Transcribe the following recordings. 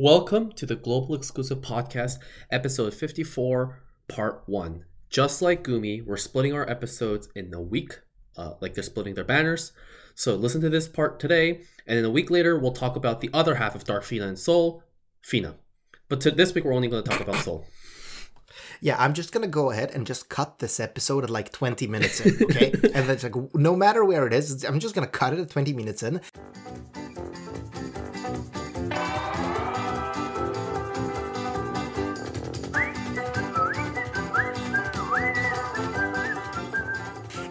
Welcome to the Global Exclusive Podcast, episode 54, part 1. Just like Gumi, we're splitting our episodes in a week, uh, like they're splitting their banners. So listen to this part today, and then a week later, we'll talk about the other half of Dark Fina and Soul, Fina. But to this week, we're only going to talk about Soul. Yeah, I'm just gonna go ahead and just cut this episode at like 20 minutes in, okay? and it's like no matter where it is, I'm just gonna cut it at 20 minutes in.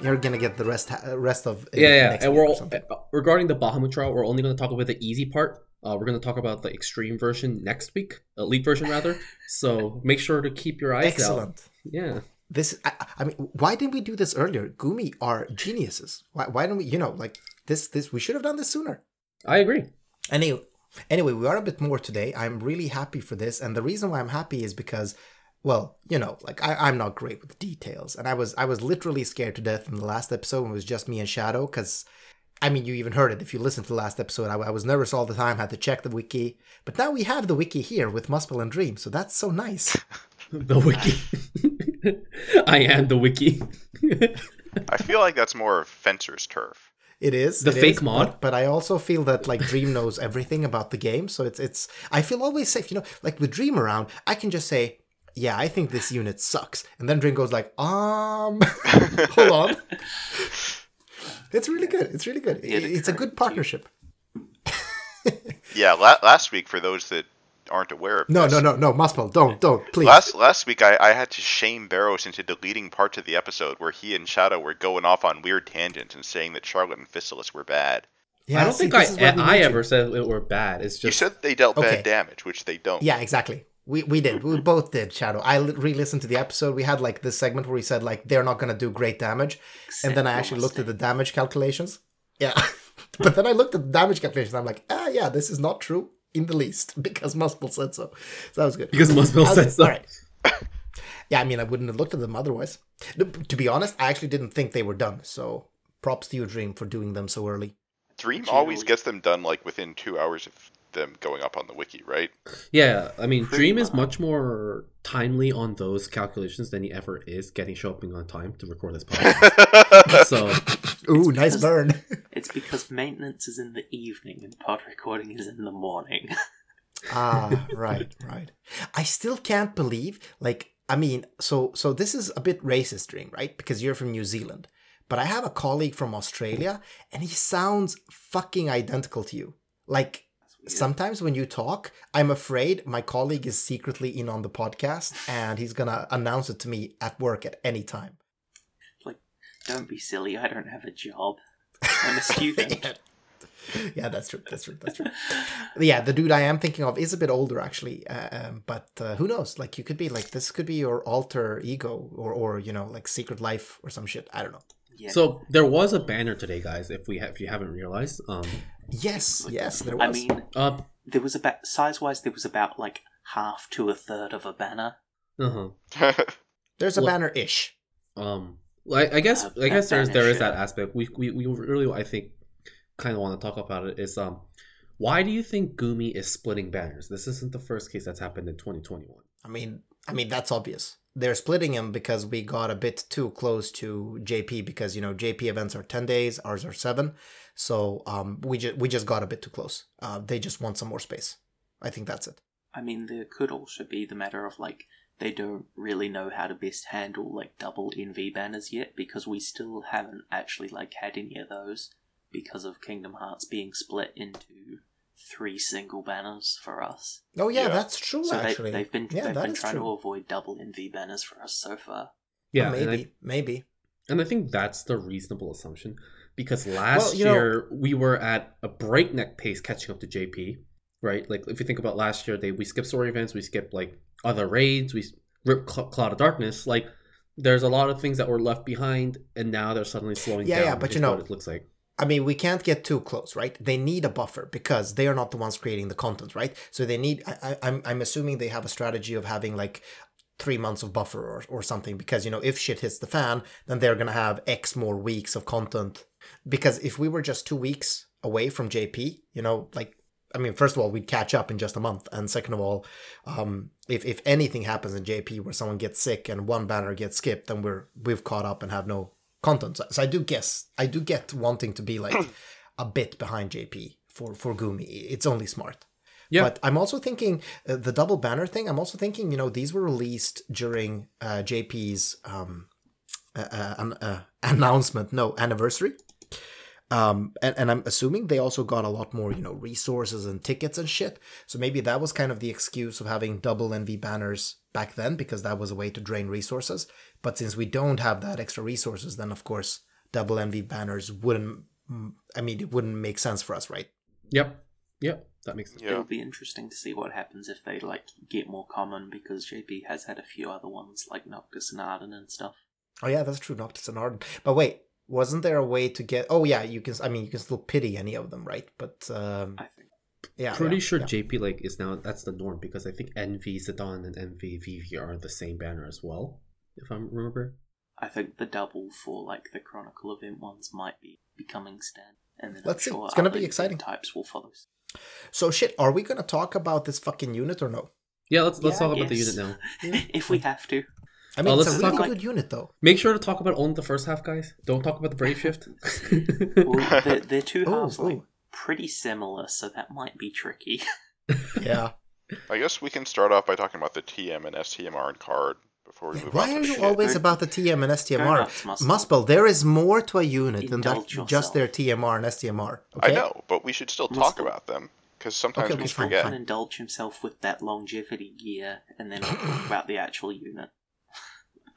You're gonna get the rest rest of Yeah, yeah. And we're all, uh, regarding the Bahamut trial, we're only going to talk about the easy part. Uh, we're going to talk about the extreme version next week, elite version rather. So make sure to keep your eyes out. excellent. Yeah. This, I, I mean, why didn't we do this earlier? Gumi are geniuses. Why, why don't we? You know, like this, this. We should have done this sooner. I agree. Anyway, anyway, we are a bit more today. I'm really happy for this, and the reason why I'm happy is because, well, you know, like I, I'm not great with details, and I was I was literally scared to death in the last episode when it was just me and Shadow, because, I mean, you even heard it if you listened to the last episode. I, I was nervous all the time, had to check the wiki, but now we have the wiki here with Muspel and Dream, so that's so nice. The wiki. I am the wiki. I feel like that's more of Fencer's turf. It is The it fake is, mod? but, but I also feel that like Dream knows everything about the game, so it's it's. I feel always safe, you know. Like with Dream around, I can just say, "Yeah, I think this unit sucks," and then Dream goes like, "Um, hold on." It's really good. It's really good. Yeah, the it's a good partnership. Yeah, la- last week for those that aren't aware of No, this, no, no, no, Muspel, don't, don't, please. Last last week I, I had to shame Barrows into deleting parts of the episode where he and Shadow were going off on weird tangents and saying that Charlotte and Physalis were bad. yeah, I don't see, think this is where we I, I ever said it were bad. It's just You said they dealt Okay. bad damage, which they don't. Yeah, exactly. We we did. We both did. Shadow. I re-listened to the episode. We had like this segment where we said like they're not gonna do great damage, and then I actually looked at the damage calculations. Yeah, but then I looked at the damage calculations. I'm like, ah, yeah, this is not true in the least because Muspel said so. So that was good. because Muspel said like, so. All right. Yeah, I mean, I wouldn't have looked at them otherwise. To be honest, I actually didn't think they were done. So props to you, Dream, for doing them so early. Dream always gets them done like within two hours of them going up on the wiki, right? Yeah, I mean, Pretty Dream is much. much more timely on those calculations than he ever is getting shopping on time to record this podcast. so Ooh, nice burn. It's because maintenance is in the evening and pod recording is in the morning. ah right right i still can't believe like i mean so so this is a bit racist dream right because you're from new zealand but i have a colleague from australia and he sounds fucking identical to you like sometimes when you talk i'm afraid my colleague is secretly in on the podcast and he's gonna announce it to me at work at any time like, don't be silly. I don't have a job. I'm a student. yeah. yeah, that's true. That's true. That's true. yeah, the dude I am thinking of is a bit older, actually. Uh, um, but uh, who knows? Like, you could be like this. Could be your alter ego, or or you know, like Secret Life or some shit. I don't know. Yeah. so there was a banner today, guys. If we have, if you haven't realized, um, Yes, yes, there I was. mean, uh, there was about size wise. There was about like half to a third of a banner. uh-huh. There's a Well- banner ish. Um, like I guess Uh, I guess there's there is that aspect. We we we really I think kind of want to talk about it. Is um, why do you think Gumi is splitting banners? This isn't the first case that's happened in 2021. I mean, I mean that's obvious. They're splitting him because we got a bit too close to JP because you know JP events are ten days, ours are seven. So um, we just we just got a bit too close. Uh, they just want some more space. I think that's it. I mean, there could also be the matter of like they don't really know how to best handle like double NV banners yet because we still haven't actually like had any of those because of Kingdom Hearts being split into three single banners for us. Oh yeah, Yeah. that's true. So actually, they, they've been yeah, they've been trying true. to avoid double NV banners for us so far. Yeah, maybe, and I, maybe. and I think that's the reasonable assumption because last know- year we were at a breakneck pace catching up to JP. Right, like if you think about last year, they we skipped story events, we skipped like other raids, we ripped Cl- Cloud of Darkness. Like, there's a lot of things that were left behind, and now they're suddenly slowing Yeah, down. yeah, but you know- what it looks like. I mean, we can't get too close, right? They need a buffer because they are not the ones creating the content, right? So they need. I, I, I'm I'm assuming they have a strategy of having like three months of buffer or, or something because you know if shit hits the fan, then they're gonna have X more weeks of content. Because if we were just two weeks away from JP, you know, like I mean, first of all, we'd catch up in just a month, and second of all, um, if if anything happens in JP where someone gets sick and one banner gets skipped, then we're we've caught up and have no content. So, so I do guess I do get wanting to be like a bit behind JP for for Gumi. It's only smart. Yeah. But I'm also thinking uh, the double banner thing. I'm also thinking, you know, these were released during uh, JP's um, uh, uh, uh, announcement, no anniversary. Um, and, and I'm assuming they also got a lot more, you know, resources and tickets and shit. So maybe that was kind of the excuse of having double NV banners back then because that was a way to drain resources. But since we don't have that extra resources, then of course double NV banners wouldn't. I mean, it wouldn't make sense for us, right? Yep. Yep. That makes sense. Yeah. It'll be interesting to see what happens if they like get more common because JP has had a few other ones like Noctis and Arden and stuff. Oh yeah, that's true. Noctis and Arden. But wait, wasn't there a way to get? Oh yeah, you can. I mean, you can still pity any of them, right? But um, I think. yeah, Pretty yeah, sure yeah. JP like is now that's the norm because I think NV Zidane and NV Vivi are the same banner as well, if I remember. I think the double for like the Chronicle event ones might be becoming standard, and then Let's I'm see. sure It's gonna be exciting. Types will follow. So shit, are we gonna talk about this fucking unit or no? Yeah, let's let's Yeah, talk I about the unit now. if we have to. I mean, Oh, it's let's a talk really about- good unit though. Make sure to talk about only the first half, guys. Don't talk about the brave shift. Well, their, their two Oh, halves are like pretty similar, so that might be tricky. Yeah. I guess we can start off by talking about the TM and STMR and card before we move Why on Why are you shit. always Go- about the TM and Go STMR? nuts, Muspel. Muspel, there is more to a unit than that Indulge just yourself. their TMR and STMR. I know, but we should still talk Muspel. about them because sometimes Okay, we okay, fine, forget. Can indulge himself with that longevity gear, and then we'll talk about the actual unit.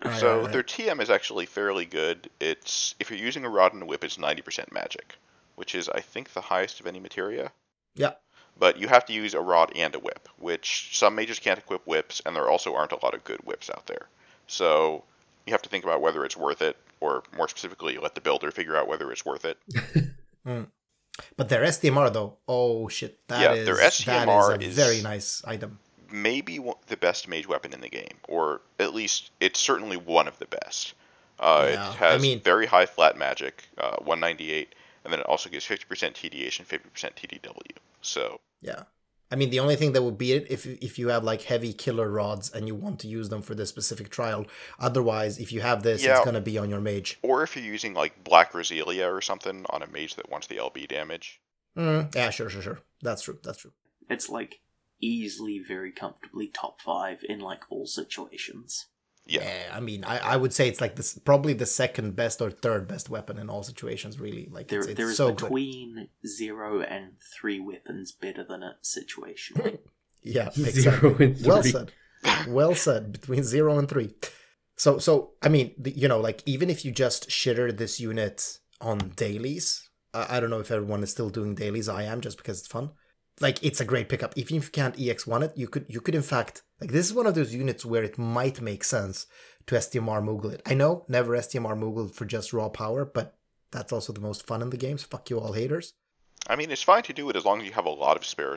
Right, so right, right. their TM is actually fairly good. It's if you're using a rod and a whip, it's 90% magic, which is I think the highest of any materia. Yeah. But you have to use a rod and a whip, which some mages can't equip whips, and there also aren't a lot of good whips out there. So you have to think about whether it's worth it, or more specifically, let the builder figure out whether it's worth it. Hmm. But their STMR though, oh shit, that Yeah, is their that STMR is a is- very nice item. Maybe one- the best mage weapon in the game, or at least it's certainly one of the best. Uh, Yeah, it I has mean- very high flat magic, uh, 198, and then it also gives 50% TDH and 50% TDW. So Yeah. I mean, the only thing that would beat it if if you have like heavy killer rods and you want to use them for this specific trial. Otherwise, if you have this, Yeah. it's gonna be on your mage. Or if you're using like Black Roselia or something on a mage that wants the LB damage. Mm, yeah, sure, sure, sure. That's true. That's true. It's like easily, very comfortably top five in like all situations. Yeah. Yeah, I mean, I, I would say it's like this probably the second best or third best weapon in all situations. Really, like There, it's, it's there is so good. between zero and three weapons better than it situationally. Yeah, Zero exactly. and Well said. Well said. Between zero and three. So, so I mean, the, you know, like even if you just shitter this unit on dailies, I, I don't know if everyone is still doing dailies. I am just because it's fun. Like it's a great pickup. Even if you can't ex1 it, you could you could in fact like this is one of those units where it might make sense to STMR Moogle it. I know never STMR Moogle for just raw power, but that's also the most fun in the games. Fuck you all haters. I mean, it's fine to do it as long as you have a lot of spare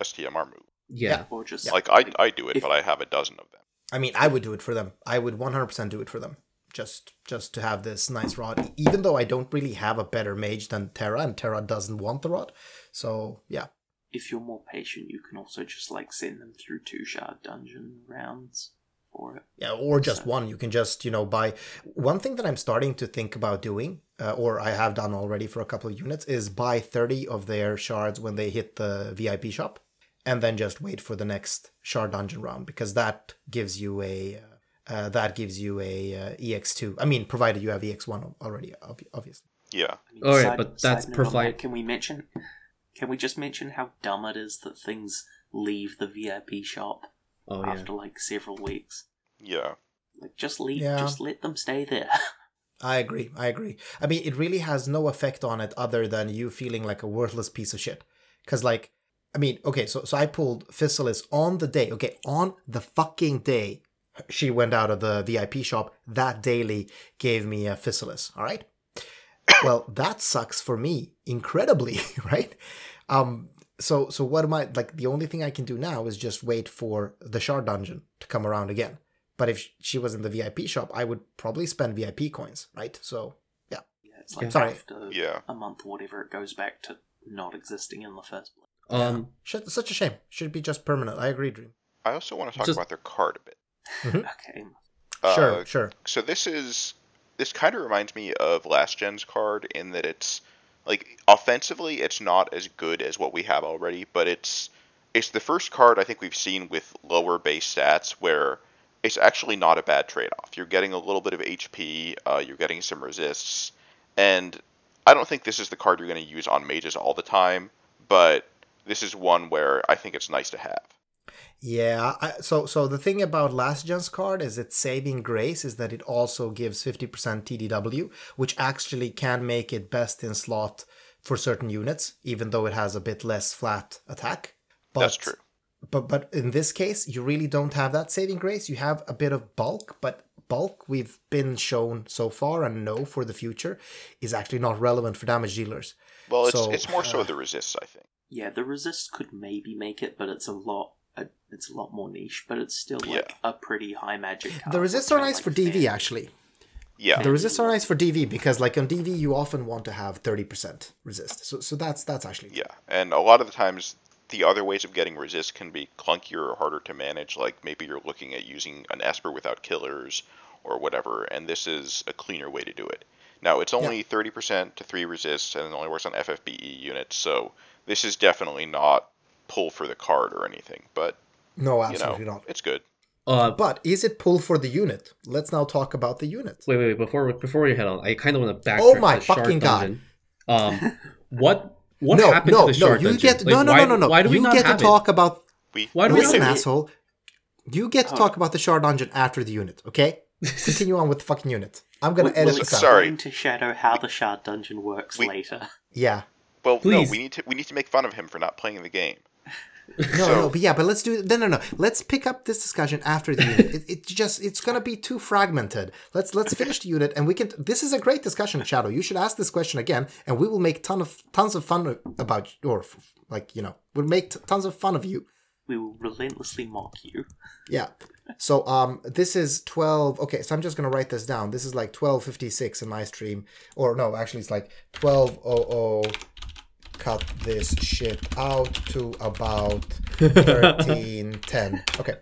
STMR move. yeah. or just Like I, I do it, if- but I have a dozen of them. I mean, I would do it for them. I would 100% do it for them. Just just to have this nice rod, even though I don't really have a better mage than Terra, and Terra doesn't want the rod. So yeah, if you're more patient, you can also just like send them through two shard dungeon rounds for it. yeah, or just So- one. You can just you know buy. One thing that I'm starting to think about doing, uh, or I have done already for a couple of units, is buy 30 of their shards when they hit the VIP shop, and then just wait for the next shard dungeon round because that gives you a. Uh, uh, that gives you a uh, EX2. I mean, provided you have EX1 already, ob- obviously. Yeah. I mean, All right, side- but that's note on that, Can we mention? Can we just mention how dumb it is that things leave the VIP shop Oh yeah. after like several weeks? Yeah. Like just leave, Yeah. just let them stay there. I agree. I agree. I mean, it really has no effect on it other than you feeling like a worthless piece of shit. Because, like, I mean, okay, so so I pulled Physalis on the day. Okay, on the fucking day she went out of the VIP shop. That daily gave me a Physalis. All right. Well, that sucks for me incredibly, right? Um. So so what am I like? The only thing I can do now is just wait for the shard dungeon to come around again. But if she was in the VIP shop, I would probably spend VIP coins, right? So yeah, yeah it's like Sorry. after Yeah. a month or whatever, it goes back to not existing in the first place. Um, Shit, such a shame. Should be just permanent. I agree, Dream. I also want to talk Just- about their card a bit. Okay. Sure, Uh, sure. So this is this kind of reminds me of last gen's card in that it's like offensively it's not as good as what we have already, but it's it's the first card I think we've seen with lower base stats where it's actually not a bad trade-off. You're getting a little bit of HP, uh, you're getting some resists, and I don't think this is the card you're going to use on mages all the time, but this is one where I think it's nice to have. Yeah, I, so so the thing about last gen's card is its saving grace is that it also gives 50% TDW, which actually can make it best in slot for certain units, even though it has a bit less flat attack. But, That's true. But but in this case, you really don't have that saving grace. You have a bit of bulk, but bulk we've been shown so far and know for the future is actually not relevant for damage dealers. Well, it's So, it's more so uh, the resists, I think. Yeah, the resist could maybe make it, but it's a lot. Uh, It's a lot more niche, but it's still like Yeah. a pretty high magic card. The resists are nice like for DV fairly. actually. Yeah. The resists are nice for DV because like on DV you often want to have 30% resist. So so that's that's actually Yeah, and a lot of the times the other ways of getting resist can be clunkier or harder to manage. Like maybe you're looking at using an Esper without killers or whatever, and this is a cleaner way to do it. Now it's only 30% to three resist, and it only works on FFBE units, so this is definitely not pull for the card or anything. But No, you know, absolutely not. it's good. uh, But is it pull for the unit? Let's now talk about the unit. wait, wait, wait. Before we before we head on, I kind of want to backtrack. Oh my the Shard fucking God. Um, what what no, happened no, to the no. shard You dungeon? get no, Like, no, why, no, no, no. Why do we you not get to have it? about. We Why do we Listen, not have it? asshole. You get to Hold talk about the shard dungeon after the unit. Okay. Continue on with the fucking unit. I'm gonna We'll, edit we'll this out. Sorry. explain to Shadow how the shard dungeon works We- later. Yeah. well, Please. no, we need to we need to make fun of him for not playing the game. No, So- no, but yeah, but let's do no, no, no. Let's pick up this discussion after the unit. It, it just it's gonna be too fragmented. Let's let's finish the unit, and we can. This is a great discussion, Shadow. You should ask this question again, and we will make ton of tons of fun about or like you know we'll make t- tons of fun of you. We will relentlessly mock you. Yeah. So um, this is twelve. Okay, so I'm just gonna write this down. This is like twelve fifty six in my stream, or no, actually it's like twelve oh oh. Cut this shit out to about thirteen ten. Okay.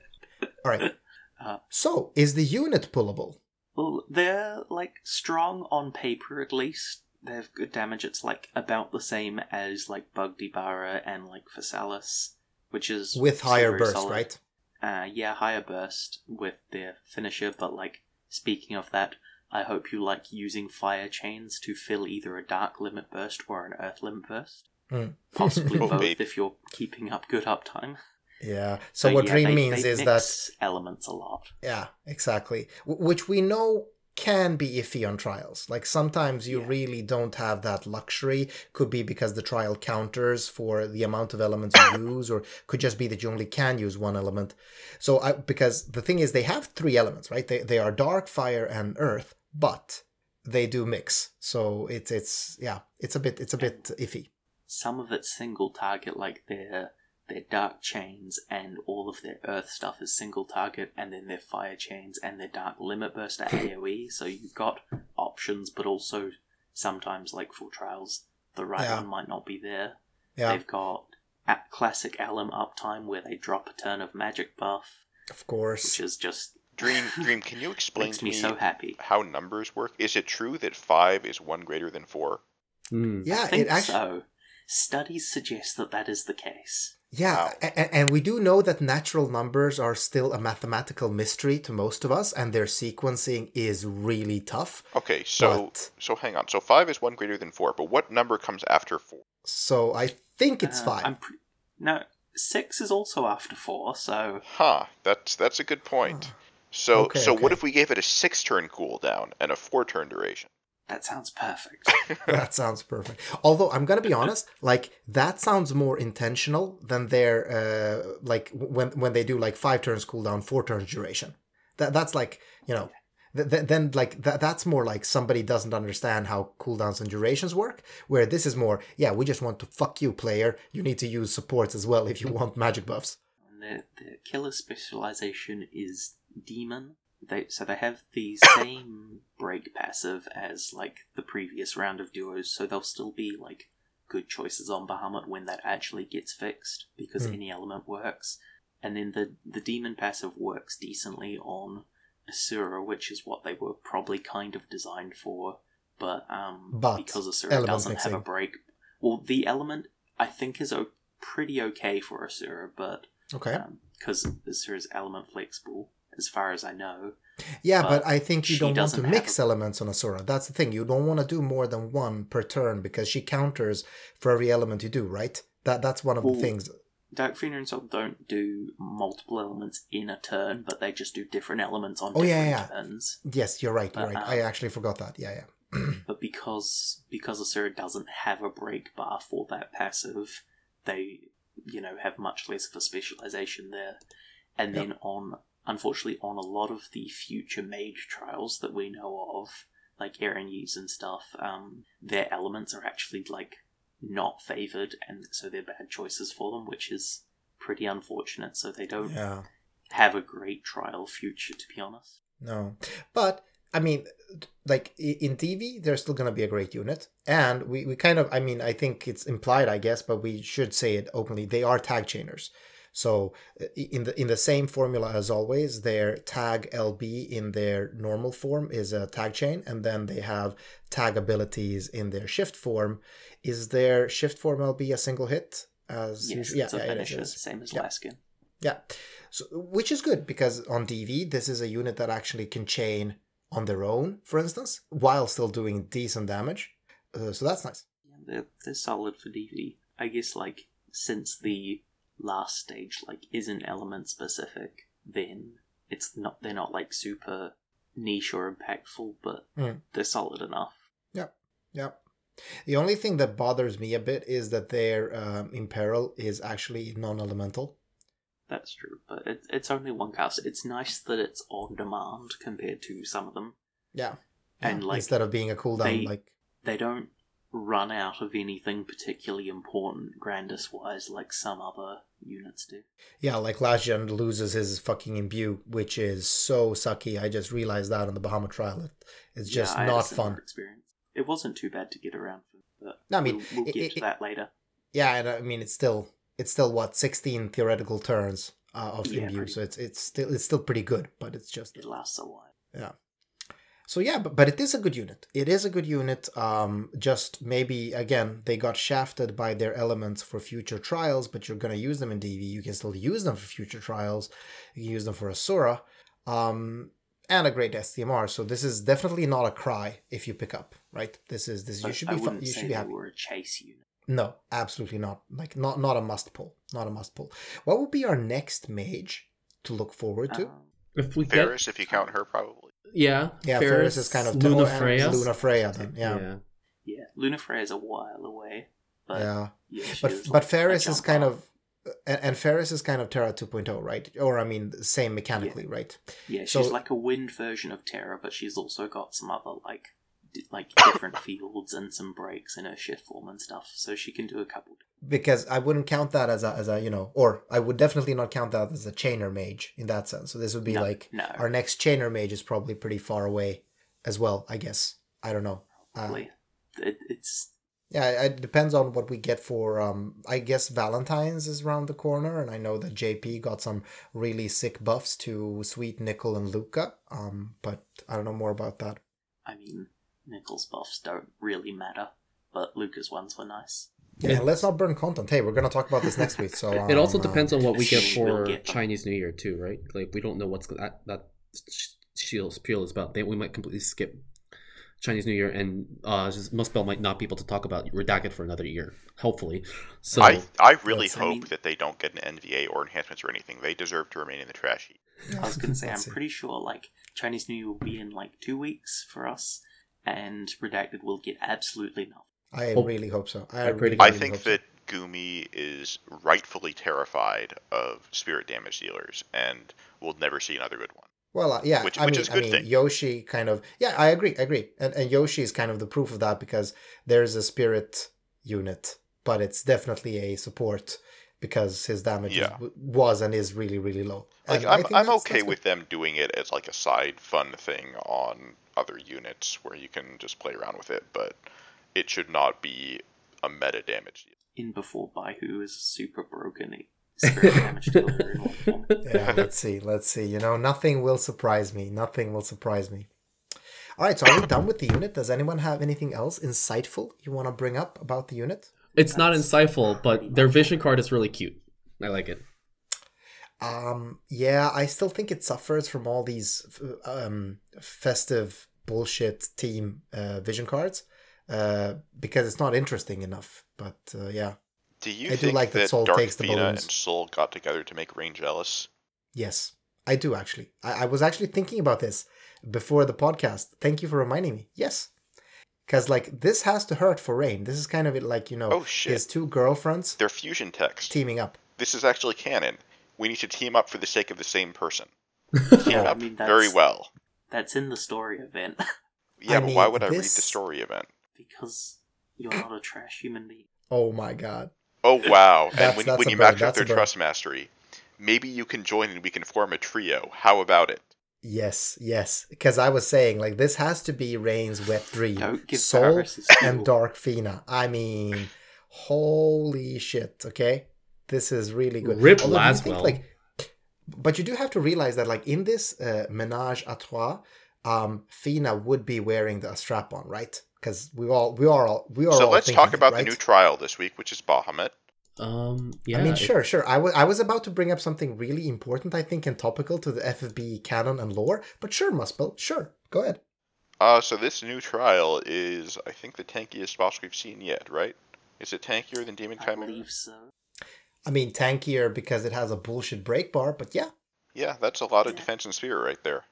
All right. Uh, So is the unit pullable? Well, they're like strong on paper at least. They have good damage. It's like about the same as like Bug Debara and like Physalis, which is with higher burst, solid. right? Uh, yeah, higher burst with their finisher. But like speaking of that, I hope you like using fire chains to fill either a dark limit burst or an earth limit burst. Mm. Possibly both baby. if you're keeping up good uptime. Yeah. So, what yeah, Dream they- means they is that elements a lot. yeah, exactly. W- which we know can be iffy on trials. Like sometimes you Yeah. really don't have that luxury. Could be because the trial counters for the amount of elements you use, or could just be that you only can use one element. So I because the thing is they have three elements, right? They they are dark, fire, and earth, but they do mix. So it's it's yeah, it's a bit it's a bit iffy. some of it's single target, like their their dark chains and all of their earth stuff is single target, and then their fire chains and their dark limit burst are AOE. So you've got options, but also sometimes, like for trials, the right Yeah. one might not be there. Yeah, They've got at classic alum uptime where they drop a turn of magic buff, of course. which is just Dream, Dream, can you explain makes to me me so happy. how numbers work? Is it true that five is one greater than four? Hmm. Yeah, I think it actually so. Studies suggest that that is the case. Yeah, Wow. a- and we do know that natural numbers are still a mathematical mystery to most of us, and their sequencing is really tough. Okay, so But- so hang on. So five is one greater than four, but what number comes after four? So I think it's Uh, 5 I'm pre- no, six is also after four, so Huh, that's that's a good point. So Okay, so what if we gave it a six turn cooldown and a four turn duration? that sounds perfect. that sounds perfect. Although I'm gonna be honest, like that sounds more intentional than their uh, like when when they do like five turns cooldown, four turns duration. That that's like you know. th- th- Then, like that, that's more like somebody doesn't understand how cooldowns and durations work. Where this is more, yeah, we just want to fuck you, player. You need to use supports as well if you want magic buffs. And their, their killer specialization is demon. They so they have the same break passive as like the previous round of duos, so they'll still be like good choices on Bahamut when that actually gets fixed because Hmm. any element works. And then the the demon passive works decently on Asura, which is what they were probably kind of designed for. But um, But because Asura doesn't have a break, well, the element I think is o- pretty okay for Asura, but Okay. because Asura's element flexible, as far as I know. Yeah, but but I think you don't want to mix a- elements on Asura. That's the thing. You don't want to do more than one per turn because she counters for every element you do, right? That that's one of Well, the things. Dark Fear and Soul don't do multiple elements in a turn, but they just do different elements on Oh, different yeah, yeah. turns. Yes, you're right. You're right. um, I actually forgot that. Yeah, yeah. But because because Asura doesn't have a break bar for that passive, they you know have much less of a specialization there. And then on unfortunately on a lot of the future mage trials that we know of, like Aaron Hughes and stuff, um, their elements are actually like not favored, and so they're bad choices for them, which is pretty unfortunate. So they don't Yeah. have a great trial future, to be honest. No, but I mean, like in TV, they're still going to be a great unit, and we, we kind of, I mean, I think it's implied, I guess, but we should say it openly. They are tag chainers. So in the in the same formula as always, their tag LB in their normal form is a tag chain, and then they have tag abilities in their shift form. Is their shift form LB a single hit? As Yes, usual? it's a it finisher, is. same as Yeah. Laskin. Yeah, so which is good because on DV this is a unit that actually can chain on their own, for instance, while still doing decent damage. Uh, so that's nice. Yeah, they're, they're solid for DV. I guess, like, since the last stage, like, isn't element specific, then it's not, they're not, like, super niche or impactful, but Hmm. they're solid enough. Yeah. The only thing that bothers me a bit is that their um, imperil is actually non-elemental. That's true, but it, it's only one cast. It's nice that it's on demand compared to some of them. Yeah. And, Yeah, like, instead of being a cooldown, they- like They don't run out of anything particularly important, Grandis wise, like some other units do. yeah, like gen loses his fucking imbue, which is so sucky. I just realized that on the Bahamut trial. It's just Yeah, I had a not fun. Experience. It wasn't too bad to get around, but No, I mean, we'll, we'll get it- to that later. Yeah, and I mean it's still it's still what sixteen theoretical turns uh, of Yeah, imbue, so it's it's still it's still pretty good, but it's just It lasts a while. yeah. So yeah, but, but it is a good unit. It is a good unit. Um, just maybe again they got shafted by their elements for future trials, but you're gonna use them in DV. You can still use them for future trials. You can use them for Asura, um, and a great STMR. So this is definitely not a cry if you pick up. Right? This is this. you should I be fu- wouldn't you say should be they happy. were a chase unit. No, absolutely not. Like not not a must pull. Not a must pull. What would be our next mage to look forward to? Um, If we get Ferris, if you count her, probably. Yeah, yeah, Ferris, is kind of Lunafreya. Luna Freya then. Yeah. yeah. yeah, Luna is a while away, but Yeah. yeah, But but like, Ferris is kind off. of and, and Ferris is kind of Terra 2.0, right? Or I mean, same mechanically, right? yeah, she's so- like a wind version of Terra, but she's also got some other like di- like different fields and some breaks in her shift form and stuff, so she can do a couple. Because I wouldn't count that as a as a you know, or I would definitely not count that as a chainer mage in that sense. So this would be No, like no. our next chainer mage is probably pretty far away as well. I guess I don't know. Uh. It, it's Yeah, it depends on what we get for. Um, I guess Valentine's is around the corner, and I know that JP got some really sick buffs to Sweet Nickel and Luca. Um, but I don't know more about that. I mean, Nichols buffs don't really matter, but Lucas ones were nice. Yeah, It- let's not burn content. Hey, we're gonna talk about this next week. So It also um, uh, depends on what we get We'll for get. Chinese New Year too, right? Like we don't know what's gonna, that that Shield's Peel is about. They, we might completely skip Chinese New Year, and uh, just- Muspel might not be able to talk about Redacted for another year. Hopefully, so I, I really hope I mean- that they don't get an NVA or enhancements or anything. They deserve to remain in the trash heap. I was gonna say, I'm pretty sure like Chinese New Year will be in like two weeks for us, and Redacted will get absolutely nothing. I Hope- really hope so. I, I pretty- really, I really think hope so. that Gumi is rightfully terrified of spirit damage dealers and will never see another good one. Well, uh, yeah, Which- I which mean, is a I good mean, thing. Yoshi kind of, yeah, I agree, I agree, and and Yoshi is kind of the proof of that because there's a spirit unit, but it's definitely a support because his damage Yeah. is, was and is really really low. Like And I I'm, I'm that's- okay that's with them doing it as like a side fun thing on other units where you can just play around with it, but it should not be a meta damage. In before Baihu is super broken. He spirit damage dealer in one form. yeah, let's see. Let's see. You know, nothing will surprise me. Nothing will surprise me. All right, so are we done with the unit? Does anyone have anything else insightful you want to bring up about the unit? It's not insightful, but their vision card is really cute. I like it. Um, yeah, I still think it suffers from all these um, festive bullshit team uh, vision cards uh, because it's not interesting enough. But uh, yeah, Do you I do like that that Soul Dark takes the Fina and. Soul got together to make Rain jealous? yes, I do actually. I, I was actually thinking about this before the podcast. Thank you for reminding me. Yes. Because, like, this has to hurt for Rain. This is kind of it, like, you know, Oh, shit. his two girlfriends Their fusion text. teaming up. This is actually canon. We need to team up for the sake of the same person. Team I up mean, very well. That's in the story event Yeah, I but why mean, would I read the story event? because you're not a trash human being. Oh my god. Oh wow! That's- and when, when you burn, max out their trust mastery, maybe you can join and we can form a trio. How about it? Yes, yes. Because I was saying, like, this has to be Rain's wet dream. Soul and. Dark Fina. I mean, holy shit, okay? This is really good. Rip Although, do you think, like, but you do have to realize that, like, in this uh, menage à trois, um, Fina would be wearing the strap on, right? Because we all, we are all, we are so all let's thinking talk it, about right? the new trial this week, which is Bahamut. Um, yeah. I mean, it- sure, sure. I wa- I was about to bring up something really important, I think, and topical to the FFB canon and lore, but sure, Muspel, sure. Go ahead. Uh, so this new trial is, I think, the tankiest boss we've seen yet, right? Is it tankier than Demon I believe so. I mean, tankier because it has a bullshit break bar, but yeah. Yeah, that's a lot of defense and spirit right there.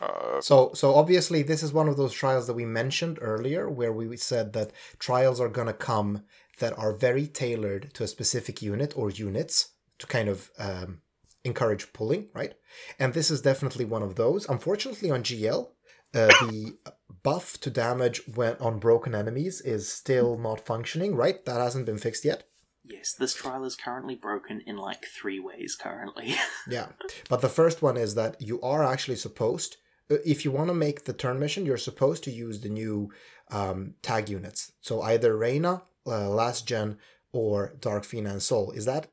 Uh, So, so obviously, this is one of those trials that we mentioned earlier, where we said that trials are gonna come that are very tailored to a specific unit or units to kind of um, encourage pulling, right? And this is definitely one of those. Unfortunately, on GL, uh, the buff to damage when on broken enemies is still not functioning, right? That hasn't been fixed yet. Yes, this trial is currently broken in like three ways currently. Yeah, but the first one is that you are actually supposed, uh, if you want to make the turn mission, you're supposed to use the new um, tag units. So either Reina, uh, Last Gen, or Dark Fina and Soul. Is that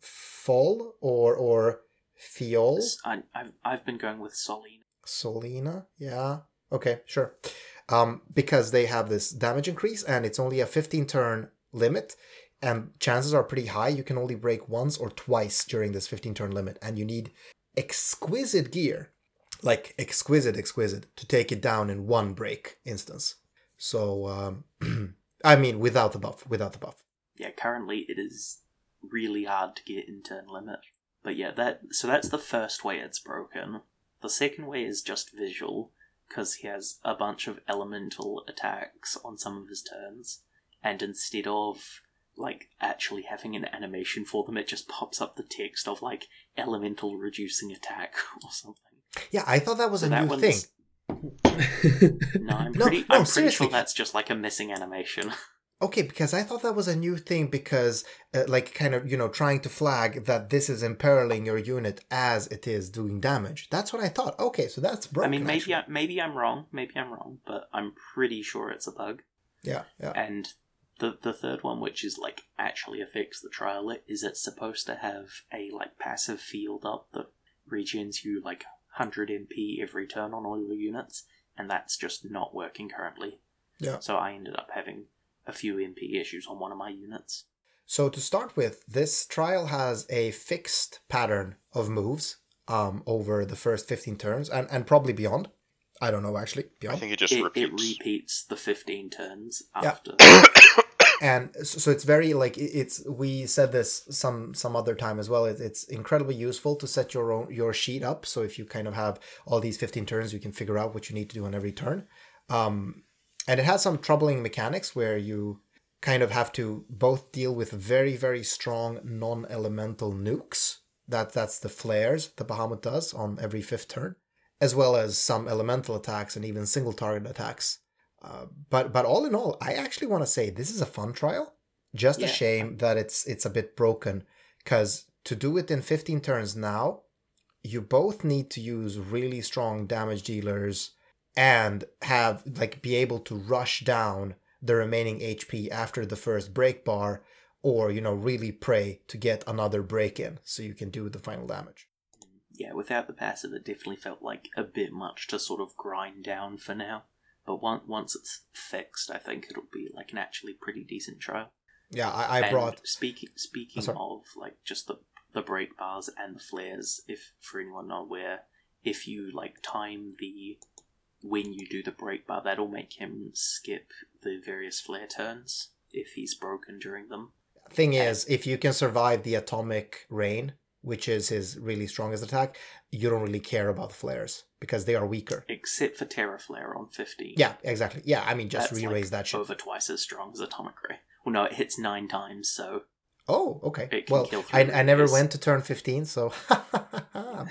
Fall or or Fiol? I, I've, I've been going with Solina. Solina? Yeah. Okay, sure. Um, because they have this damage increase and it's only a 15 turn limit, and chances are pretty high you can only break once or twice during this 15 turn limit, and you need exquisite gear, like exquisite, exquisite, to take it down in one break instance. So, um, I mean, without the buff, without the buff. Yeah, currently it is really hard to get in turn limit. But yeah, that so that's the first way it's broken. The second way is just visual, because he has a bunch of elemental attacks on some of his turns, and instead of like actually having an animation for them, it just pops up the text of like elemental reducing attack or something. Yeah, I thought that was So a that new thing. No, I'm pretty, no, I'm pretty sure that's just like a missing animation. Okay, because I thought that was a new thing because, uh, like, kind of, you know, trying to flag that this is imperiling your unit as it is doing damage. That's what I thought. Okay, so that's broken. I mean, maybe actually. I, maybe I'm wrong, maybe I'm wrong, but I'm pretty sure it's a bug. Yeah, yeah. And the the third one, which is like actually affects the trial, is it's supposed to have a like passive field up that regens you like 100 MP every turn on all your units, and that's just not working currently. Yeah. So I ended up having a few MP issues on one of my units. So to start with, this trial has a fixed pattern of moves um, over the first 15 turns and, and probably beyond. I don't know, actually. Beyond. I think it just It, it repeats. repeats the 15 turns Yeah. and so so it's very like it's we said this some some other time as well it's incredibly useful to set your own your sheet up. So if you kind of have all these 15 turns you can figure out what you need to do on every turn. Um and it has some troubling mechanics where you kind of have to both deal with very very strong non-elemental nukes. That that's the flares the bahamut does on every fifth turn as well as some elemental attacks and even single target attacks uh, but but all in all, I actually want to say this is a fun trial. Just a shame that it's it's a bit broken because to do it in 15 turns now, you both need to use really strong damage dealers and have like be able to rush down the remaining HP after the first break bar, or you know really pray to get another break in so you can do the final damage. Yeah, without the passive, it definitely felt like a bit much to sort of grind down for now. But once once it's fixed, I think it'll be like an actually pretty decent trial. Yeah, I, I And brought speaking speaking sorry. of like just the the break bars and the flares. If for anyone not aware, if you like time the when you do the break bar, that'll make him skip the various flare turns if he's broken during them. thing is if you can survive the atomic rain, which is his really strongest attack, you don't really care about the flares because they are weaker. Except for Terra Flare on fifteen. Yeah, exactly. Yeah, I mean just That's, re-raise like, that shit. over twice as strong as Atomic Ray. Well, no, it hits nine times, so Oh, okay. It can Well, I, I never went to turn 15, so. yeah.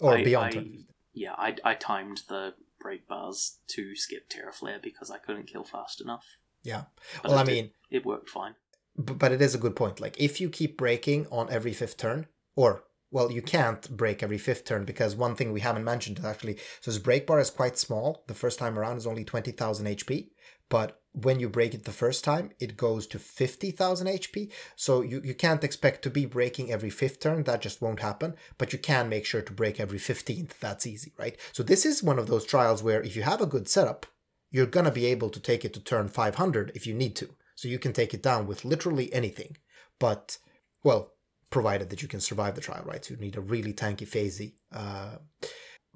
Or I- beyond I- turn 15. yeah, I, I timed the break bars to skip Terra Flare because I couldn't kill fast enough. Yeah. But Well, I did- mean, it worked fine. b- but it is a good point. Like, if you keep breaking on every fifth turn, or, well, you can't break every fifth turn because one thing we haven't mentioned is actually, so his break bar is quite small. The first time around is only 20,000 HP. But when you break it the first time, it goes to 50,000 HP. So you, you can't expect to be breaking every fifth turn. That just won't happen. But you can make sure to break every 15th. That's easy, right? So this is one of those trials where if you have a good setup, you're going to be able to take it to turn 500 if you need to. So you can take it down with literally anything. But, well, provided that you can survive the trial, right? So you need a really tanky phasey. Uh,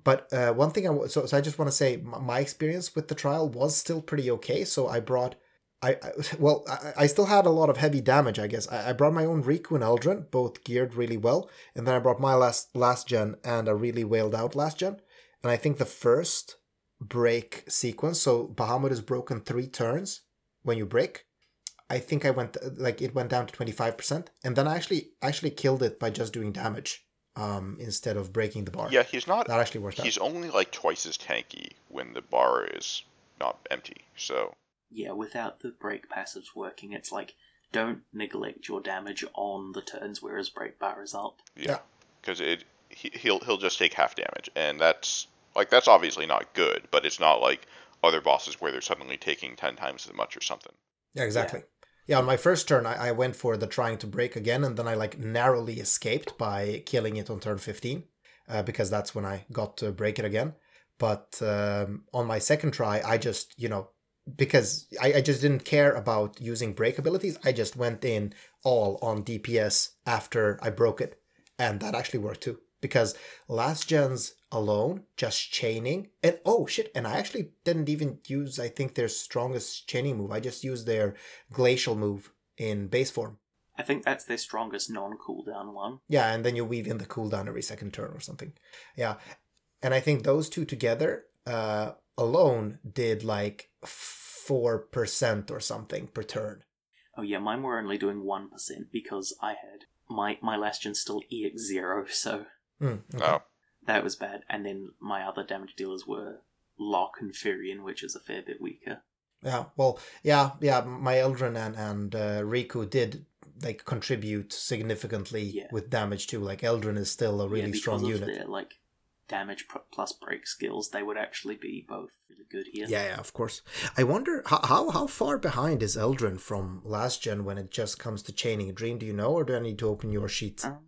but uh, one thing I so, so I just want to say my experience with the trial was still pretty okay. So I brought, I, I well I, I still had a lot of heavy damage. I guess I, I brought my own Riku and Eldrin, both geared really well, and then I brought my last last gen and a really wailed out last gen. And I think the first break sequence, so Bahamut is broken three turns when you break. I think I went like it went down to twenty five percent, and then I actually actually killed it by just doing damage um, instead of breaking the bar. Yeah, he's not. that actually worked out. He's only like twice as tanky when the bar is not empty. So Yeah, without the break passives working, it's like don't neglect your damage on the turns where his break bar is up. Yeah. yeah, because it he, he'll he'll just take half damage, and that's like that's obviously not good, but it's not like other bosses where they're suddenly taking ten times as much or something. Yeah, exactly. Yeah. On my first turn, I, I went for the trying to break again, and then I like narrowly escaped by killing it on turn 15, uh, because that's when I got to break it again. But um, on my second try, I just, you know, because I, I just didn't care about using break abilities, I just went in all on DPS after I broke it. And that actually worked too. Because last gens alone, just chaining, and oh shit, and I actually didn't even use, I think, their strongest chaining move. I just used their glacial move in base form. I think that's their strongest non cooldown one. Yeah, and then you weave in the cooldown every second turn or something. Yeah. And I think those two together uh, alone did like 4% or something per turn. Oh yeah, mine were only doing one percent because I had my my last gen still EX zero, so Mm, okay. Oh, that was bad. And then my other damage dealers were Lock and Furion, which is a fair bit weaker. Yeah, well, yeah, yeah. My Eldrin and and uh, Riku did like contribute significantly Yeah. with damage too. Like Eldrin is still a really because strong of unit. their like damage plus break skills, they would actually be both really good here. Yeah, yeah, of course. I wonder how, how how far behind is Eldrin from last gen when it just comes to chaining a dream? Do you know, or do I need to open your sheets? Um,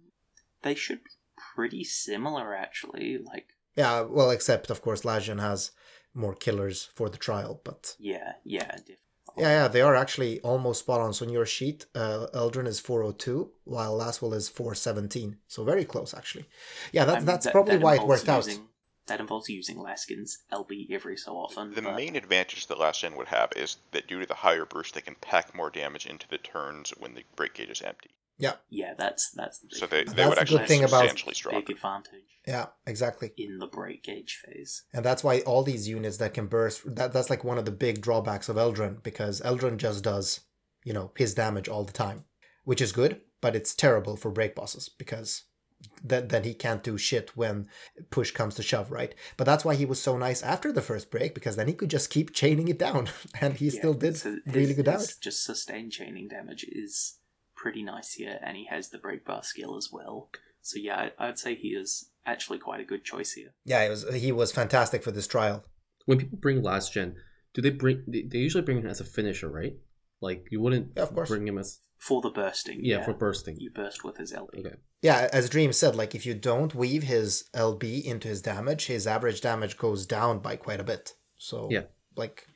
they should be pretty similar, actually. Like, Yeah, well, except of course last gen has more killers for the trial, but yeah, yeah, definitely. yeah, yeah, they are actually almost spot on. So on your sheet, uh, Eldrin is 402, while Lasswell is 417. So very close, actually. Yeah, that's I mean, that's that- probably that why it involves worked out. That involves using Laskin's LB every so often. the but main advantage that last gen would have is that due to the higher burst, they can pack more damage into the turns when the break gauge is empty. Yeah, Yeah, that's that's the So they, they would That's the actually good thing about- substantially stronger. big advantage Yeah, exactly. in the break gauge phase. And that's why all these units that can burst that that's like one of the big drawbacks of Eldrin because Eldrin just does, you know, his damage all the time, which is good, but it's terrible for break bosses because then then he can't do shit when push comes to shove, right? But that's why he was so nice after the first break because then he could just keep chaining it down and he Yeah, still did so really his- good his damage. Just sustained chaining damage is pretty nice here, and he has the break bar skill as well. So yeah, I- I'd say he is actually quite a good choice here. Yeah, it was he was fantastic for this trial. When people bring last gen, do they bring? They, they usually bring him as a finisher, right? Like you wouldn't Yeah, of course. bring him as For the bursting. yeah, for bursting. You burst with his LB. Okay. Yeah, as Dream said, like if you don't weave his LB into his damage, his average damage goes down by quite a bit. So Yeah. like,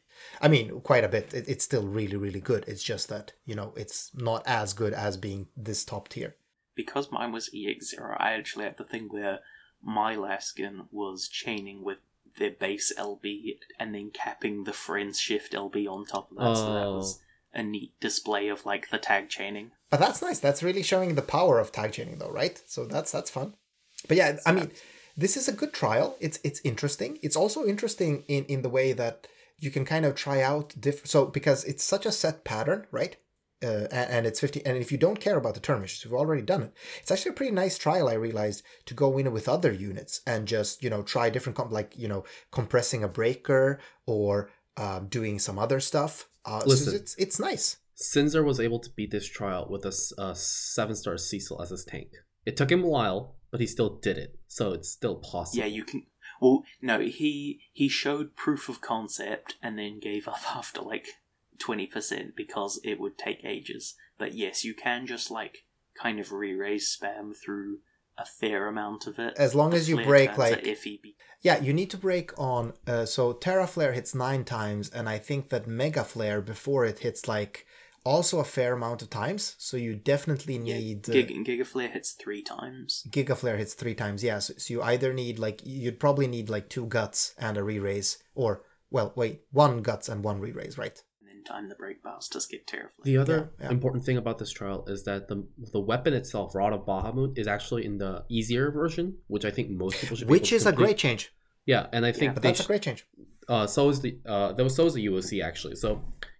I mean, quite a bit. It, it's still really, really good. It's just that you know it's not as good as being this top tier. because mine was EX0, I actually had the thing where my Laskin was chaining with their base LB and then capping the friends shift LB on top of that. So that was oh. a neat display of like the tag chaining. But that's nice. That's really showing the power of tag chaining, though, right? So that's that's fun. But yeah, I mean, this is a good trial. It's it's interesting. It's also interesting in in the way that you can kind of try out different. So because it's such a set pattern, right? Uh, and, and it's 50 and if you don't care about the turn missions you've already done it it's actually a pretty nice trial i realized to go in with other units and just you know try different comp like you know compressing a breaker or um, doing some other stuff uh, so Listen. it's it's nice Sinzer was able to beat this trial with a seven star Cecil as his tank. It took him a while, but he still did it. So it's still possible. Yeah, you can. Well, no, he he showed proof of concept and then gave up after like twenty percent because it would take ages. But yes, you can just like kind of re-raise spam through a fair amount of it. As long as you break, like- are iffy. be- Yeah, you need to break on. Uh, so Terra Flare hits nine times, and I think that Mega Flare before it hits like also a fair amount of times. So you definitely need. uh, Gig- Giga Flare hits three times. Giga Flare hits three times. Yeah, so, so you either need like you'd probably need like two guts and a re-raise, or well, wait, one guts and one re-raise, right? And then time the break bars to skip Terra Flare. The other Yeah, yeah. important thing about this trial is that the the weapon itself, Rod of Bahamut, is actually in the easier version, which I think most people should. Which is to a great change. Yeah, and I think But they that's a great change. uh, so is the uh, there was so is the UOC actually. So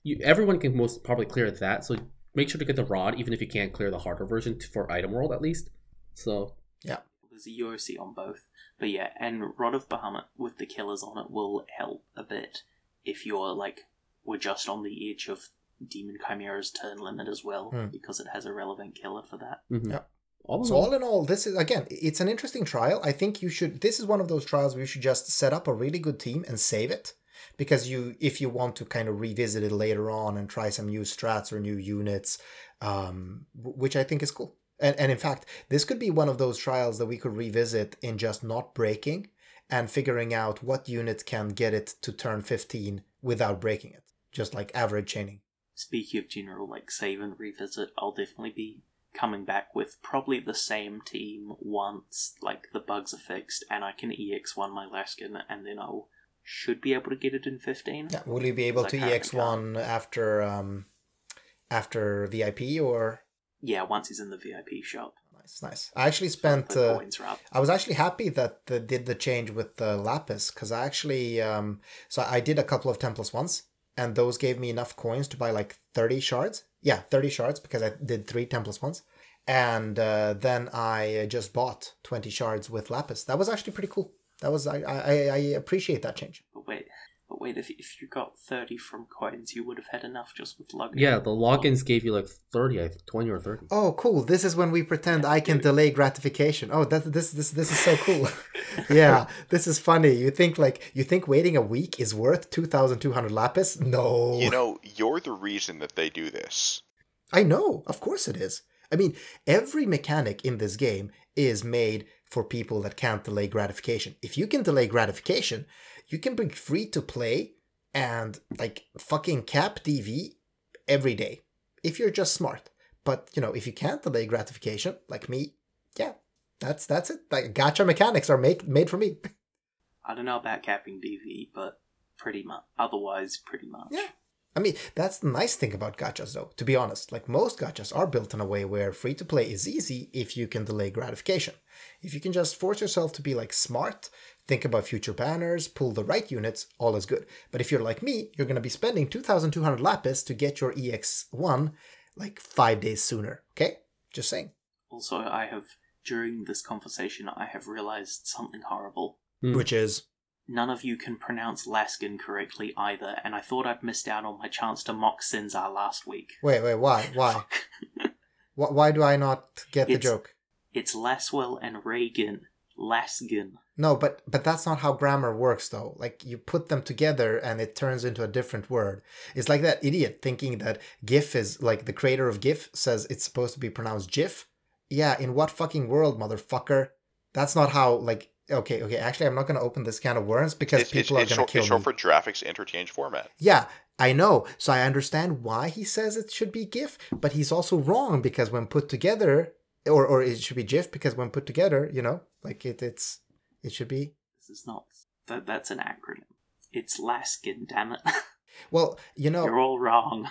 you everyone can most probably clear that. So make sure to get the rod, even if you can't clear the harder version t- for item world at least. So yeah, There's a UOC on both. But yeah, and Rod of Bahamut with the killers on it will help a bit if you're like we're just on the edge of Demon Chimera's turn limit as well, Hmm. because it has a relevant killer for that. mhm. Yeah. all So all, all in all, this is again, it's an interesting trial. I think you should. This is one of those trials where you should just set up a really good team and save it, because you, if you want to kind of revisit it later on and try some new strats or new units, um, which I think is cool. And and in fact, this could be one of those trials that we could revisit in just not breaking and figuring out what unit can get it to turn fifteen without breaking it, just like average chaining. Speaking of general like save and revisit, I'll definitely be coming back with probably the same team once like the bugs are fixed and I can EX1 my Laskin and then I'll should be able to get it in 15. Yeah, will you be able to ex one after um after VIP or? Yeah, once he's in the VIP shop. Nice, nice. I actually spent. Uh, coins are up. I was actually happy that they did the change with the lapis because I actually um so I did a couple of temples once and those gave me enough coins to buy like thirty shards. Yeah, thirty shards because I did three temples once, and uh, then I uh, just bought twenty shards with lapis. That was actually pretty cool. That was I I, I appreciate that change. But wait, but wait, if, if you got 30 from coins, you would have had enough just with login. yeah, the logins gave you like thirty, I think, twenty or thirty. Oh, cool! This is when we pretend I can delay gratification. Oh, that this this this is so cool. yeah, this is funny. You think like you think waiting a week is worth two thousand two hundred lapis? No. You know, you're the reason that they do this. I know. Of course it is. I mean, every mechanic in this game is made for people that can't delay gratification. If you can delay gratification, you can be free to play and like fucking cap DV every day if you're just smart. But you know, if you can't delay gratification, like me, yeah, that's that's it. Like gacha mechanics are made made for me. I don't know about capping DV, but pretty much. Otherwise, pretty much. Yeah. I mean, that's the nice thing about gachas, though, to be honest. Like, most gachas are built in a way where free to play is easy if you can delay gratification. If you can just force yourself to be, like, smart, think about future banners, pull the right units, all is good. But if you're like me, you're going to be spending 2,200 lapis to get your EX1, like, five days sooner, okay? Just saying. Also, I have, during this conversation, I have realized something horrible. Hmm. Which is, None of you can pronounce Laskin correctly either, and I thought I'd missed out on my chance to mock Sinzar last week. wait, wait, why? Why? why, why do I not get the joke? It's Lasswell and Reagan Laskin. No, but but that's not how grammar works though. Like you put them together and it turns into a different word. It's like that idiot thinking that GIF is like the creator of GIF says it's supposed to be pronounced GIF. Yeah, in what fucking world, motherfucker? That's not how like okay, okay, actually I'm not gonna open this can of worms because It's, it's, people it's are gonna short, kill it's short me. for graphics interchange format. Yeah, I know. So I understand why he says it should be GIF, but he's also wrong because when put together, or or it should be GIF because when put together, you know, like it, it's it should be. This is not. That, that's an acronym. It's Laskin, damn it. Well, you know, You're all wrong.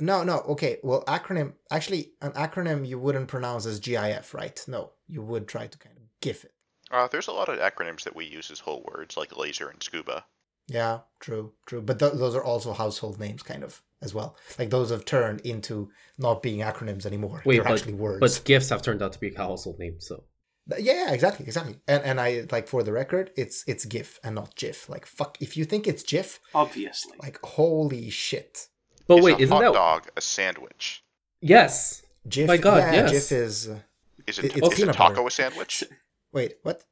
no, no. Okay, well, acronym. Actually, an acronym you wouldn't pronounce as GIF, right? No, you would try to kind of GIF it. Uh, there's a lot of acronyms that we use as whole words, like laser and scuba. Yeah, true, true. But th- those are also household names, kind of as well. Like those have turned into not being acronyms anymore. Wait, They're but, actually words. but gifts have turned out to be a household names. So Yeah, yeah, exactly, exactly. And and I like for the record, it's it's GIF and not GIF. Like fuck, if you think it's GIF, Obviously. like holy shit, but Is wait, a isn't hot that dog a sandwich? yes? GIF. My God, yeah, yes. GIF is. Uh, Is It- it, it's is a taco butter. a sandwich? wait, what?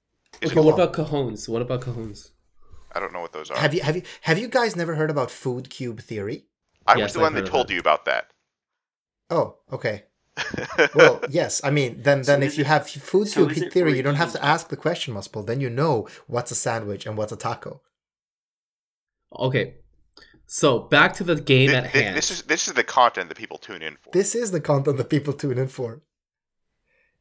Okay, what about cajones? What about cajones? I don't know what those are. Have you have you have you guys never heard about food cube theory? I Yes, was the I've one heard that of told that. you about that. Oh, okay. Well, yes. I mean, then then is if you it- have food so cube is it theory, you don't have to ask the question, Muspel. Then you know what's a sandwich and what's a taco. Okay, so back to the game Thi- at thi- hand. this is this is the content that people tune in for. This is the content that people tune in for.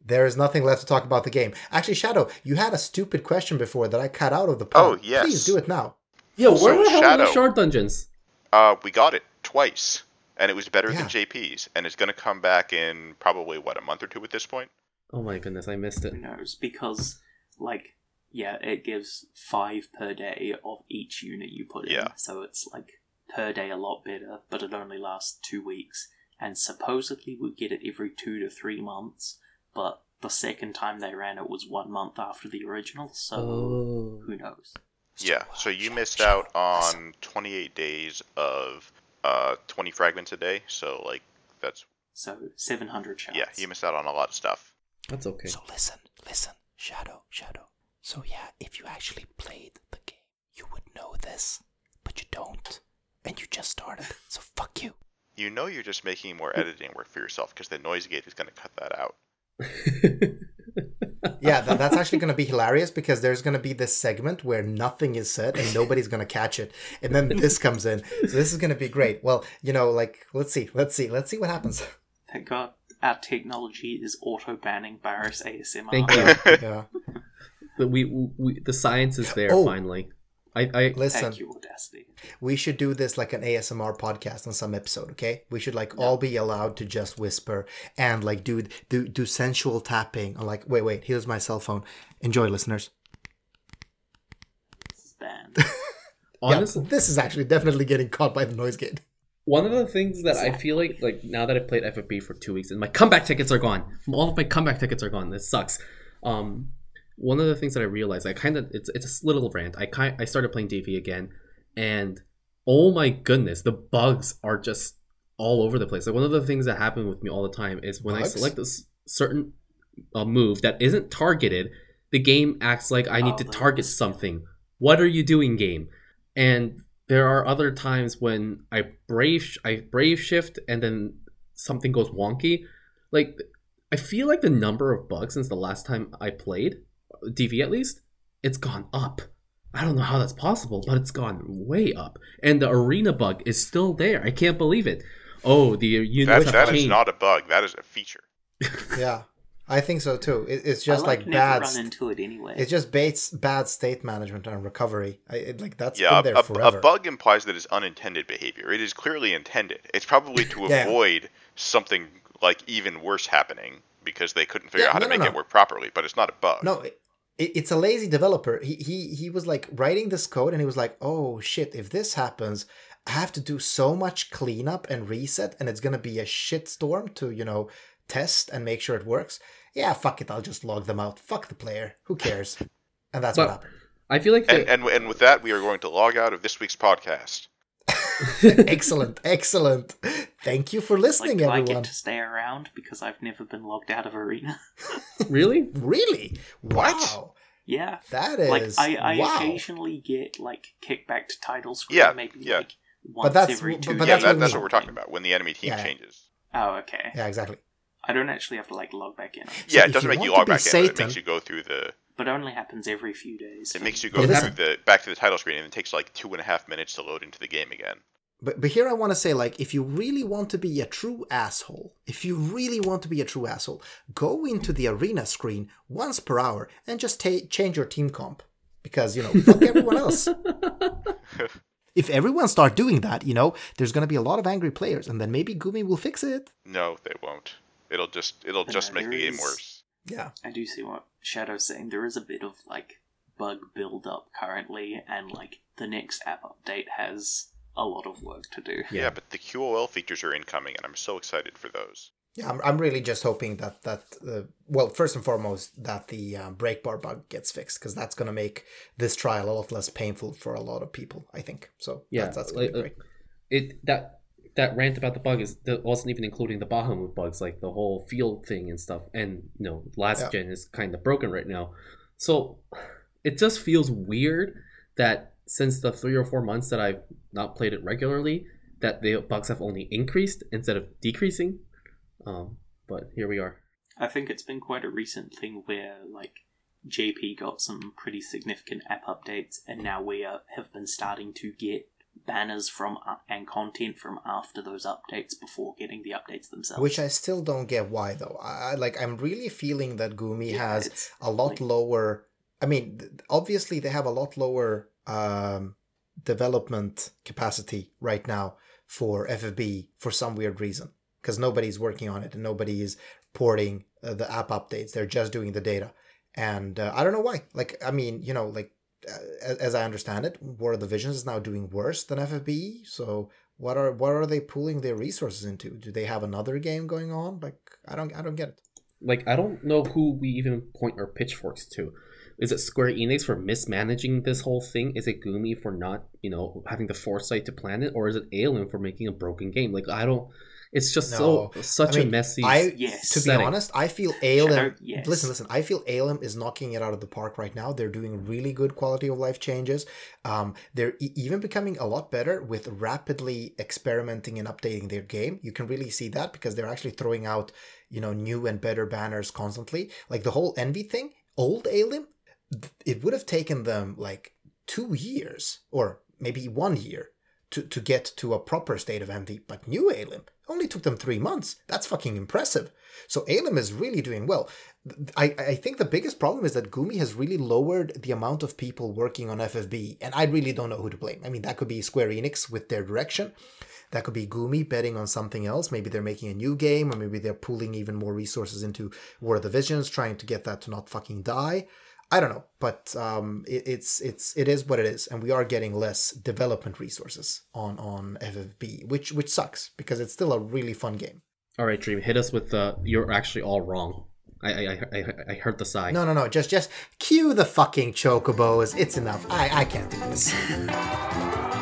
There is nothing left to talk about the game. Actually, Shadow, you had a stupid question before that I cut out of the pod. Oh, yes. Please do it now. Yo, where So, the hell are the shard dungeons? Uh, we got it twice, and it was better Yeah. than JP's, and it's going to come back in probably what a month or two at this point. Oh my goodness, I missed it. Who knows? Because, like, yeah, it gives five per day of each unit you put in. Yeah. So it's like per day a lot better, but it only lasts two weeks. And supposedly we get it every two to three months, but the second time they ran it was one month after the original, so Oh. who knows? Yeah, so you missed out on 28 days of uh 20 fragments a day. So like that's So 700 shards. yeah, you missed out on a lot of stuff. That's okay. So listen, listen, Shadow, Shadow. So yeah, if you actually played the game, you would know this, but you don't, and you just started. So fuck you. You know you're just making more editing work for yourself because the noise gate is going to cut that out. Yeah, that, that's actually going to be hilarious because there's going to be this segment where nothing is said and nobody's going to catch it, and then this comes in. So this is going to be great. Well, you know, like let's see, let's see, let's see what happens. Thank God our technology is auto banning Barris ASMR. Thank you. Yeah. But we, we the science is there Oh. finally. I, I Listen, Thank you, Audacity. we should do this like an ASMR podcast on some episode, okay? We should like all be allowed to just whisper and like do do do sensual tapping. Or like, wait, wait, here's my cell phone. Enjoy, listeners. This is banned. honestly yeah, this is actually definitely getting caught by the noise gate. one of the things that I feel like like now that I've played FFB for two weeks and my comeback tickets are gone. All of my comeback tickets are gone. This sucks. Um, one of the things that I realized, I kind of it's it's a little rant. I kind I started playing DV again, and oh my goodness, the bugs are just all over the place. Like one of the things that happen with me all the time is when I select a s- certain uh, move that isn't targeted, the game acts like I need Oh, to the- target something. What are you doing, game? And there are other times when I brave I brave shift and then something goes wonky. Like I feel like the number of bugs since the last time I played DV at least, it's gone up. I don't know how that's possible, but it's gone way up. And the arena bug is still there. I can't believe it. Oh, the units That, have that is not a bug. That is a feature. Yeah, I think so too. It, it's just I like, like, bad. never run into it anyway. It's just baits, bad state management and recovery. I, it, like that's yeah, been a, there a- forever. a bug implies that it's unintended behavior. It is clearly intended. It's probably to Yeah. avoid something like even worse happening because they couldn't figure Yeah, out how to no, no, make no. it work properly. But it's not a bug. No, it, it's a lazy developer. He he he was like writing this code and he was like, "Oh shit, if this happens, I have to do so much cleanup and reset and it's going to be a shit storm to, you know, test and make sure it works." Yeah, fuck it, I'll just log them out. Fuck the player. Who cares? And that's what happened. I feel like And, and and with that, we are going to log out of this week's podcast. excellent, excellent. Thank you for like, listening, do I everyone. get to stay around because I've never been logged out of Arena? really Really? What? Wow. Yeah. That is Like I, I wow. occasionally get like kickback to title screen Yeah, maybe yeah. like once that's- every but- two but yeah, days that's that, what that's we- what we're talking about when the enemy team Yeah. changes. Oh, okay. Yeah, exactly. I don't actually have to like log back in, Yeah, it doesn't you make you want log to be back in, but it makes you go through the. but only happens every few days. It makes you go through the back to the title screen, and it takes like two and a half minutes to load into the game again. But but here I want to say like if you really want to be a true asshole, if you really want to be a true asshole, go into the arena screen once per hour and just ta- change your team comp because you know fuck everyone else. if everyone start doing that, you know, there's going to be a lot of angry players and then maybe Gumi will fix it. No, they won't. It'll just it'll just Yeah, make the game is- worse. Yeah. I do see what Shadow's saying. There is a bit of like bug build up currently, and like the next app update has a lot of work to do. Yeah. but the QOL features are incoming, and I'm so excited for those. Yeah, I'm, I'm really just hoping that that uh, well, first and foremost, that the um, break bar bug gets fixed because that's going to make this trial a lot less painful for a lot of people. I think so. Yeah, that's, that's going to be great. it that that rant about the bug is that wasn't even including the Bahamut bugs, like the whole field thing and stuff. And you know, last Yeah. gen is kind of broken right now, so it just feels weird that since the three or four months that I've not played it regularly, that the bugs have only increased instead of decreasing. Um, but here we are. I think it's been quite a recent thing where like JP got some pretty significant app updates, and now we are, have been starting to get banners from uh, and content from after those updates before getting the updates themselves. Which I still don't get why though. I I- like I'm really feeling that Gumi Yeah, has a lot like- lower. I mean, th- obviously they have a lot lower um, development capacity right now for FFB for some weird reason because nobody's working on it and nobody is porting uh, the app updates. They're just doing the data, and uh, I don't know why. Like, I mean, you know, like uh, as, I understand it, War of the Visions is now doing worse than FFB. So what are what are they pooling their resources into? Do they have another game going on? Like, I don't I don't get it. Like I don't know who we even point our pitchforks to. Is it Square Enix for mismanaging this whole thing? Is it Gumi for not, you know, having the foresight to plan it, or is it Alien for making a broken game? Like I don't. It's just so such I a mean, messy. I Yes. to be honest, I feel Alim. Shadow- yes. Listen, listen. I feel Alim is knocking it out of the park right now. They're doing really good quality of life changes. Um, they're e- even becoming a lot better with rapidly experimenting and updating their game. You can really see that because they're actually throwing out, you know, new and better banners constantly. Like the whole envy thing. Old Alim, it would have taken them like two years or maybe one year to, to get to a proper state of envy. But new Alim only took them three months. That's fucking impressive. So Alim is really doing well. I, I think the biggest problem is that Gumi has really lowered the amount of people working on FFB, and I really don't know who to blame. I mean, that could be Square Enix with their direction. That could be Gumi betting on something else. Maybe they're making a new game, or maybe they're pooling even more resources into War of the Visions, trying to get that to not fucking die. I don't know, but um, it, it's it's it is what it is, and we are getting less development resources on on FFB, which which sucks because it's still a really fun game. All right, Dream, hit us with the. You're actually all wrong. I I, I, I heard the sigh. No, no, no, just just cue the fucking chocobos. It's enough. I I can't do this.